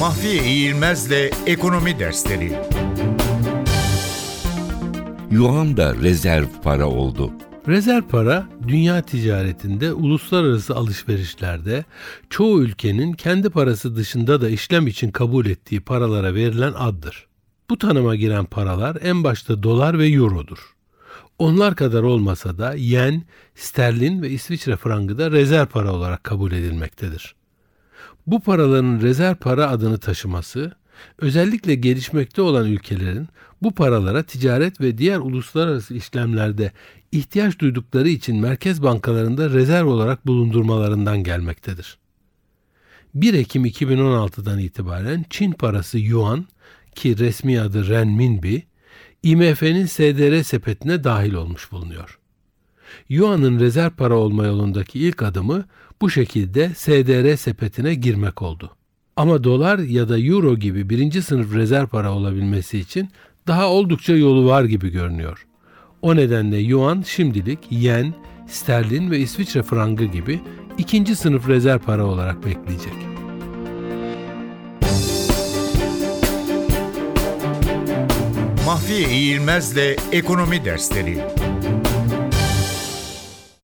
Mahfiye İğilmez'le Ekonomi Dersleri Yuan da rezerv para oldu. Rezerv para dünya ticaretinde uluslararası alışverişlerde çoğu ülkenin kendi parası dışında da işlem için kabul ettiği paralara verilen addır. Bu tanıma giren paralar en başta dolar ve eurodur. Onlar kadar olmasa da yen, sterlin ve İsviçre frangı da rezerv para olarak kabul edilmektedir. Bu paraların rezerv para adını taşıması, özellikle gelişmekte olan ülkelerin bu paralara ticaret ve diğer uluslararası işlemlerde ihtiyaç duydukları için merkez bankalarında rezerv olarak bulundurmalarından gelmektedir. 1 Ekim 2016'dan itibaren Çin parası Yuan ki resmi adı Renminbi, IMF'nin SDR sepetine dahil olmuş bulunuyor. Yuan'ın rezerv para olma yolundaki ilk adımı bu şekilde SDR sepetine girmek oldu. Ama dolar ya da euro gibi birinci sınıf rezerv para olabilmesi için daha oldukça yolu var gibi görünüyor. O nedenle yuan şimdilik yen, sterlin ve İsviçre frangı gibi ikinci sınıf rezerv para olarak bekleyecek. Mahfiye İğilmez'le Ekonomi Dersleri